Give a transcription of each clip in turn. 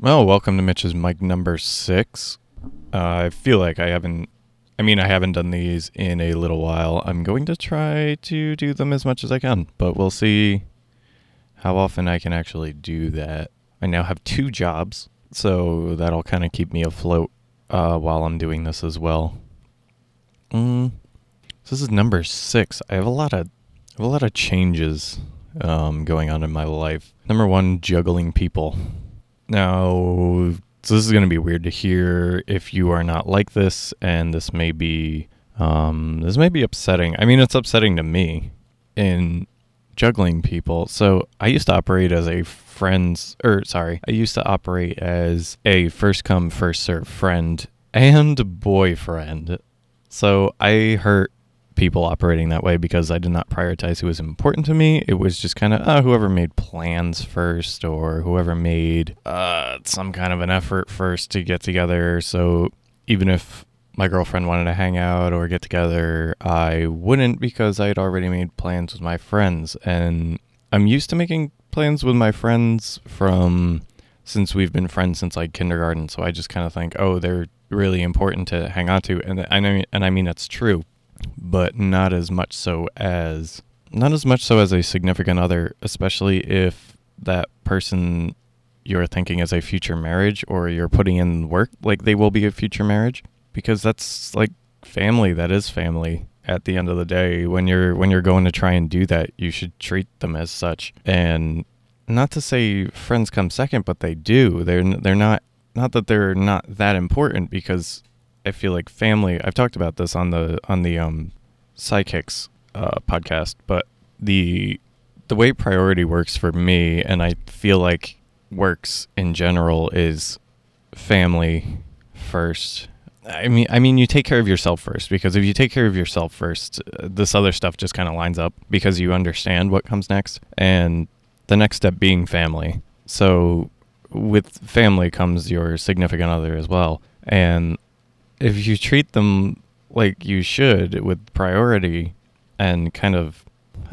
Well, welcome to Mitch's mic number six. Uh, I feel like I haven't, I mean, I haven't done these in a little while. I'm going to try to do them as much as I can, but we'll see how often I can actually do that. I now have two jobs, so that'll kind of keep me afloat uh, while I'm doing this as well. Mm. So this is number six. I have a lot of, a lot of changes um, going on in my life. Number one, juggling people. Now, so this is going to be weird to hear if you are not like this, and this may be um, this may be upsetting. I mean, it's upsetting to me in juggling people. So I used to operate as a friend's, or sorry, I used to operate as a first come first serve friend and boyfriend. So I hurt people operating that way because I did not prioritize who was important to me. It was just kind of uh, whoever made plans first or whoever made uh, some kind of an effort first to get together. So even if my girlfriend wanted to hang out or get together, I wouldn't because I had already made plans with my friends. And I'm used to making plans with my friends from since we've been friends since like kindergarten. So I just kind of think, oh, they're really important to hang on to. And I know, and I mean, that's true but not as much so as not as much so as a significant other, especially if that person you're thinking as a future marriage or you're putting in work like they will be a future marriage because that's like family that is family at the end of the day. When you're when you're going to try and do that you should treat them as such. And not to say friends come second but they do. They're they're not not that they're not that important because I feel like family. I've talked about this on the on the um, Psychics uh, podcast, but the the way priority works for me, and I feel like works in general, is family first. I mean, I mean, you take care of yourself first because if you take care of yourself first, uh, this other stuff just kind of lines up because you understand what comes next, and the next step being family. So, with family comes your significant other as well, and if you treat them like you should with priority and kind of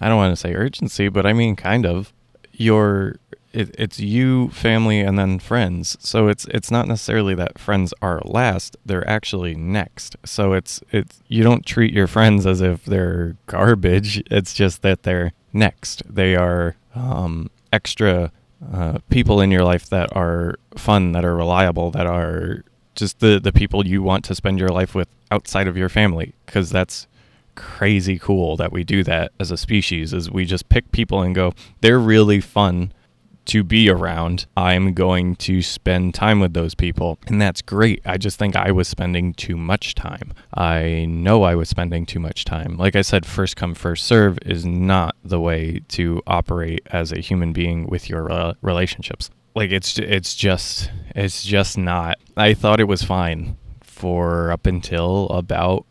I don't want to say urgency, but I mean kind of your it, it's you, family, and then friends. So it's it's not necessarily that friends are last; they're actually next. So it's it's you don't treat your friends as if they're garbage. It's just that they're next. They are um, extra uh, people in your life that are fun, that are reliable, that are just the the people you want to spend your life with outside of your family because that's crazy cool that we do that as a species is we just pick people and go they're really fun to be around. I'm going to spend time with those people. And that's great. I just think i was spending too much time. I know i was spending too much time. Like i said first come first serve is not the way to operate as a human being with your uh, relationships like it's it's just it's just not. I thought it was fine for up until about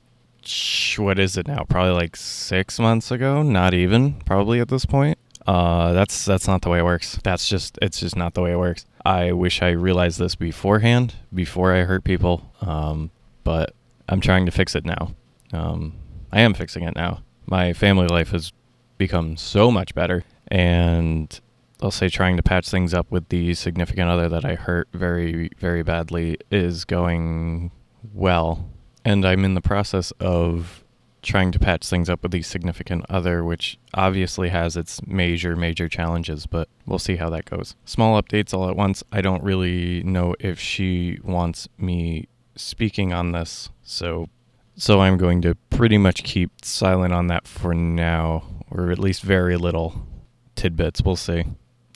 what is it now? Probably like six months ago. Not even probably at this point. Uh, that's that's not the way it works. That's just it's just not the way it works. I wish I realized this beforehand, before I hurt people. Um, but I'm trying to fix it now. Um, I am fixing it now. My family life has become so much better, and I'll say trying to patch things up with the significant other that I hurt very, very badly is going well. And I'm in the process of trying to patch things up with the significant other, which obviously has its major, major challenges, but we'll see how that goes. Small updates all at once. I don't really know if she wants me speaking on this, so so I'm going to pretty much keep silent on that for now, or at least very little tidbits. We'll see.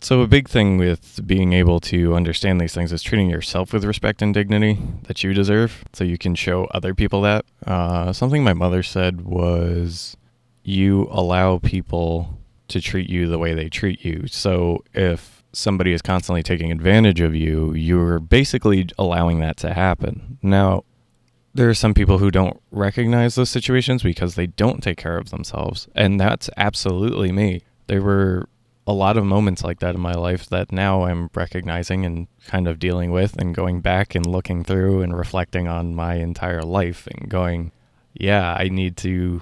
So, a big thing with being able to understand these things is treating yourself with respect and dignity that you deserve so you can show other people that. Uh, something my mother said was you allow people to treat you the way they treat you. So, if somebody is constantly taking advantage of you, you're basically allowing that to happen. Now, there are some people who don't recognize those situations because they don't take care of themselves. And that's absolutely me. There were a lot of moments like that in my life that now I'm recognizing and kind of dealing with and going back and looking through and reflecting on my entire life and going, yeah, I need to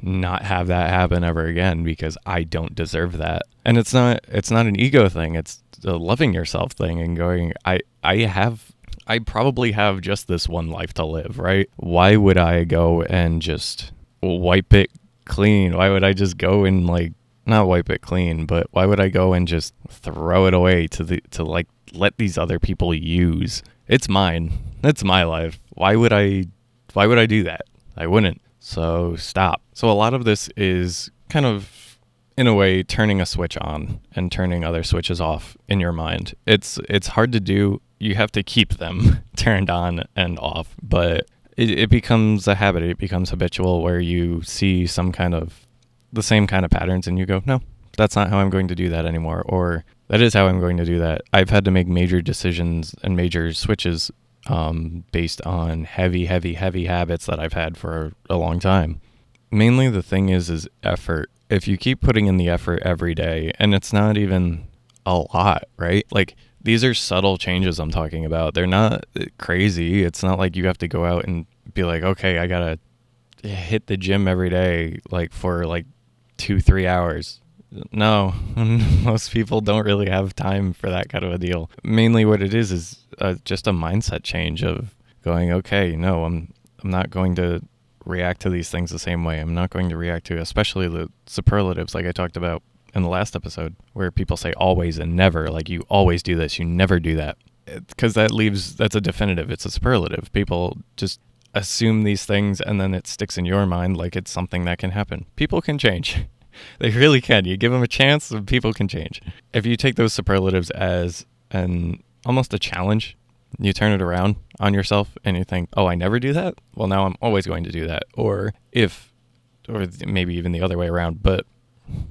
not have that happen ever again because I don't deserve that. And it's not it's not an ego thing. It's a loving yourself thing and going I I have I probably have just this one life to live, right? Why would I go and just wipe it clean? Why would I just go and like not wipe it clean, but why would I go and just throw it away to the to like let these other people use? It's mine. It's my life. Why would I why would I do that? I wouldn't. So stop. So a lot of this is kind of in a way turning a switch on and turning other switches off in your mind. It's it's hard to do. You have to keep them turned on and off, but it, it becomes a habit. It becomes habitual where you see some kind of the same kind of patterns and you go, no, that's not how I'm going to do that anymore. Or that is how I'm going to do that. I've had to make major decisions and major switches um, based on heavy, heavy, heavy habits that I've had for a long time. Mainly the thing is, is effort. If you keep putting in the effort every day, and it's not even a lot, right? Like these are subtle changes I'm talking about. They're not crazy. It's not like you have to go out and be like, okay, I gotta hit the gym every day, like for like two, three hours. No, most people don't really have time for that kind of a deal. Mainly, what it is is uh, just a mindset change of going, okay, no, I'm I'm not going to react to these things the same way. I'm not going to react to, especially the superlatives, like I talked about in the last episode, where people say always and never, like you always do this, you never do that, because that leaves that's a definitive. It's a superlative. People just assume these things and then it sticks in your mind like it's something that can happen. People can change. they really can. You give them a chance, people can change. If you take those superlatives as an almost a challenge, you turn it around on yourself and you think, "Oh, I never do that." Well, now I'm always going to do that. Or if or maybe even the other way around, but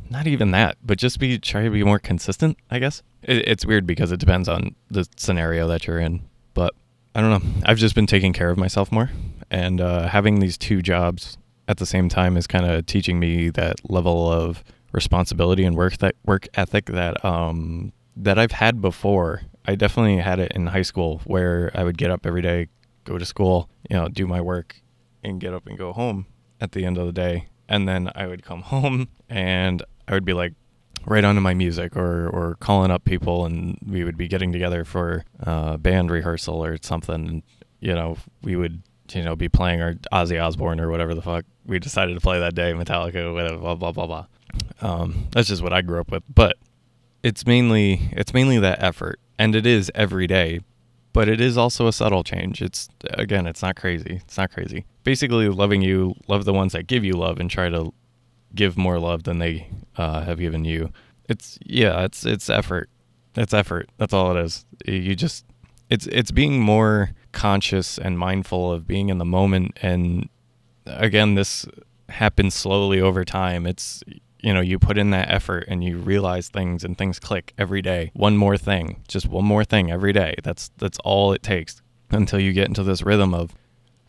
not even that, but just be try to be more consistent, I guess. It, it's weird because it depends on the scenario that you're in, but I don't know. I've just been taking care of myself more and uh, having these two jobs at the same time is kind of teaching me that level of responsibility and work that work ethic that um that I've had before. I definitely had it in high school where I would get up every day, go to school, you know, do my work and get up and go home at the end of the day. And then I would come home and I would be like right onto my music or, or calling up people and we would be getting together for uh, band rehearsal or something. And, you know, we would you know, be playing our Ozzy Osbourne or whatever the fuck we decided to play that day, Metallica, whatever, blah blah blah blah. Um, that's just what I grew up with. But it's mainly it's mainly that effort, and it is every day. But it is also a subtle change. It's again, it's not crazy. It's not crazy. Basically, loving you, love the ones that give you love, and try to give more love than they uh, have given you. It's yeah, it's it's effort. It's effort. That's all it is. You just it's it's being more conscious and mindful of being in the moment and again this happens slowly over time it's you know you put in that effort and you realize things and things click every day one more thing just one more thing every day that's that's all it takes until you get into this rhythm of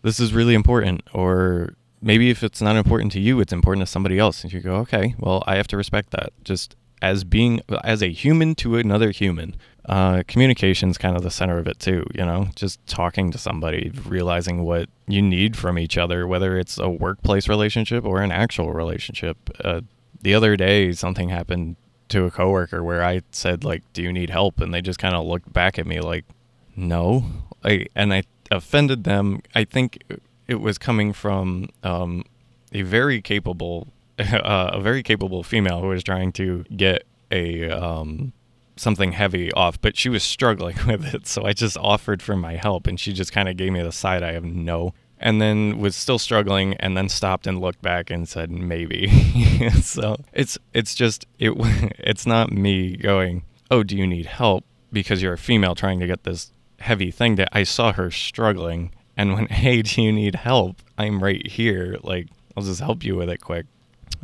this is really important or maybe if it's not important to you it's important to somebody else and you go okay well i have to respect that just as being as a human to another human uh, communication's kind of the center of it too. You know, just talking to somebody, realizing what you need from each other, whether it's a workplace relationship or an actual relationship. Uh, the other day, something happened to a coworker where I said like, "Do you need help?" and they just kind of looked back at me like, "No," I, and I offended them. I think it was coming from um, a very capable, uh, a very capable female who was trying to get a um, something heavy off, but she was struggling with it. So I just offered for my help and she just kind of gave me the side eye of no. And then was still struggling and then stopped and looked back and said maybe. so it's it's just it it's not me going, "Oh, do you need help?" because you're a female trying to get this heavy thing that I saw her struggling and when, "Hey, do you need help?" I'm right here like I'll just help you with it quick.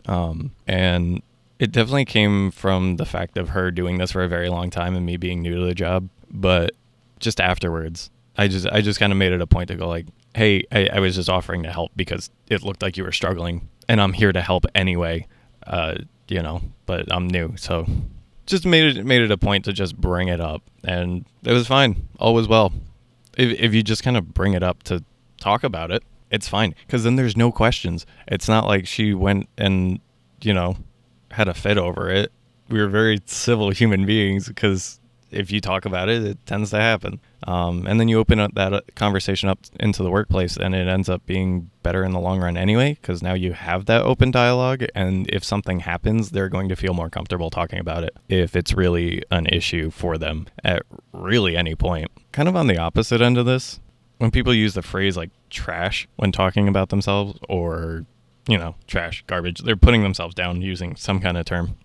Um, and it definitely came from the fact of her doing this for a very long time and me being new to the job. But just afterwards, I just I just kind of made it a point to go like, hey, I, I, was just offering to help because it looked like you were struggling, and I'm here to help anyway. Uh, you know, but I'm new, so just made it made it a point to just bring it up, and it was fine. All was well. If if you just kind of bring it up to talk about it, it's fine because then there's no questions. It's not like she went and you know had a fit over it. We were very civil human beings because if you talk about it, it tends to happen. Um, and then you open up that uh, conversation up into the workplace, and it ends up being better in the long run anyway, because now you have that open dialogue. And if something happens, they're going to feel more comfortable talking about it if it's really an issue for them at really any point. Kind of on the opposite end of this, when people use the phrase like trash when talking about themselves or you know, trash, garbage. They're putting themselves down using some kind of term.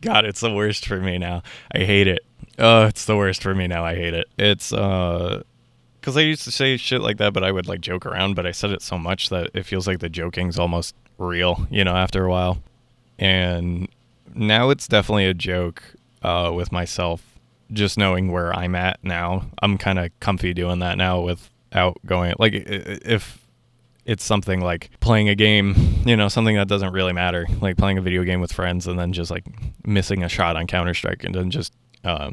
God, it's the worst for me now. I hate it. Oh, it's the worst for me now. I hate it. It's uh cuz I used to say shit like that, but I would like joke around, but I said it so much that it feels like the joking's almost real, you know, after a while. And now it's definitely a joke uh with myself just knowing where I'm at now. I'm kind of comfy doing that now without going like if it's something like playing a game, you know, something that doesn't really matter, like playing a video game with friends and then just like missing a shot on Counter Strike and then just uh,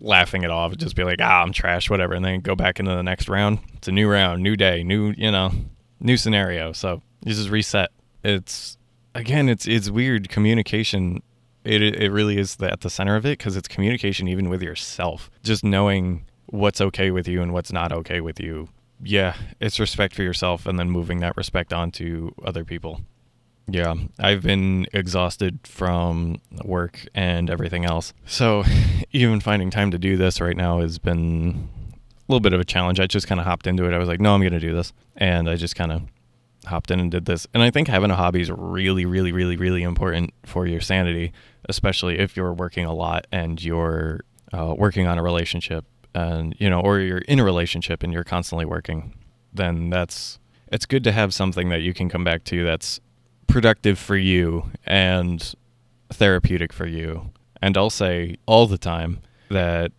laughing it off, just be like, ah, I'm trash, whatever, and then go back into the next round. It's a new round, new day, new, you know, new scenario. So you just reset. It's again, it's it's weird communication. It it really is the, at the center of it because it's communication even with yourself. Just knowing what's okay with you and what's not okay with you yeah, it's respect for yourself and then moving that respect on to other people. Yeah, I've been exhausted from work and everything else. So, even finding time to do this right now has been a little bit of a challenge. I just kind of hopped into it. I was like, no, I'm going to do this. And I just kind of hopped in and did this. And I think having a hobby is really, really, really, really important for your sanity, especially if you're working a lot and you're uh, working on a relationship and you know, or you're in a relationship and you're constantly working, then that's it's good to have something that you can come back to that's productive for you and therapeutic for you. And I'll say all the time that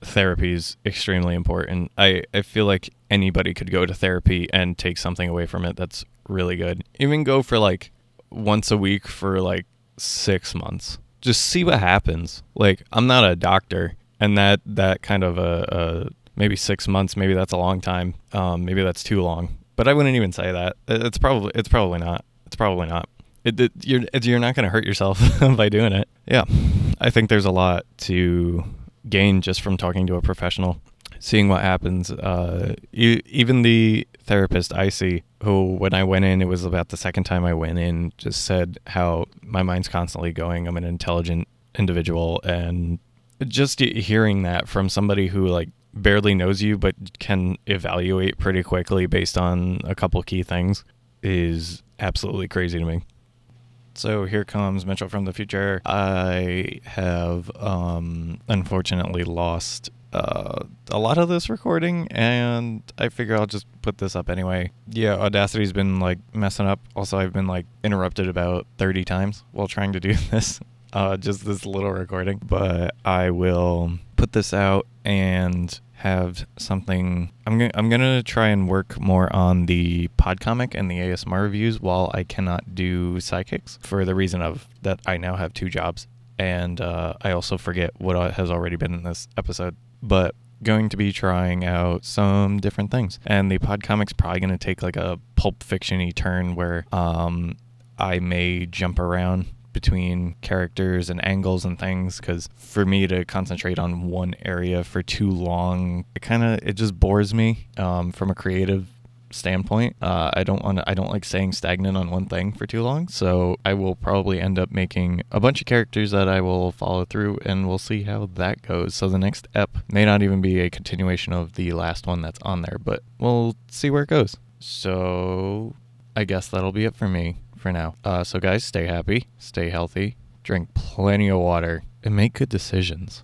therapy is extremely important. I, I feel like anybody could go to therapy and take something away from it that's really good. Even go for like once a week for like six months. Just see what happens. Like, I'm not a doctor, and that that kind of a, a maybe six months, maybe that's a long time. Um, maybe that's too long, but I wouldn't even say that. It's probably it's probably not. It's probably not. It, it, you're you're not going to hurt yourself by doing it. Yeah, I think there's a lot to gain just from talking to a professional, seeing what happens. Uh, even the therapist I see, who when I went in, it was about the second time I went in, just said how my mind's constantly going. I'm an intelligent individual and just hearing that from somebody who like barely knows you but can evaluate pretty quickly based on a couple key things is absolutely crazy to me. So here comes Mitchell from the future. I have um, unfortunately lost uh, a lot of this recording, and I figure I'll just put this up anyway. Yeah, Audacity's been like messing up. Also, I've been like interrupted about 30 times while trying to do this uh, just this little recording, but I will put this out and have something. I'm gonna I'm gonna try and work more on the podcomic and the ASMR reviews while I cannot do psychics for the reason of that I now have two jobs and uh, I also forget what has already been in this episode, but going to be trying out some different things. And the podcomic's probably going to take like a pulp fiction-y turn where um, I may jump around between characters and angles and things because for me to concentrate on one area for too long it kind of it just bores me um, from a creative standpoint uh, i don't want to i don't like staying stagnant on one thing for too long so i will probably end up making a bunch of characters that i will follow through and we'll see how that goes so the next ep may not even be a continuation of the last one that's on there but we'll see where it goes so i guess that'll be it for me for now. Uh, so, guys, stay happy, stay healthy, drink plenty of water, and make good decisions.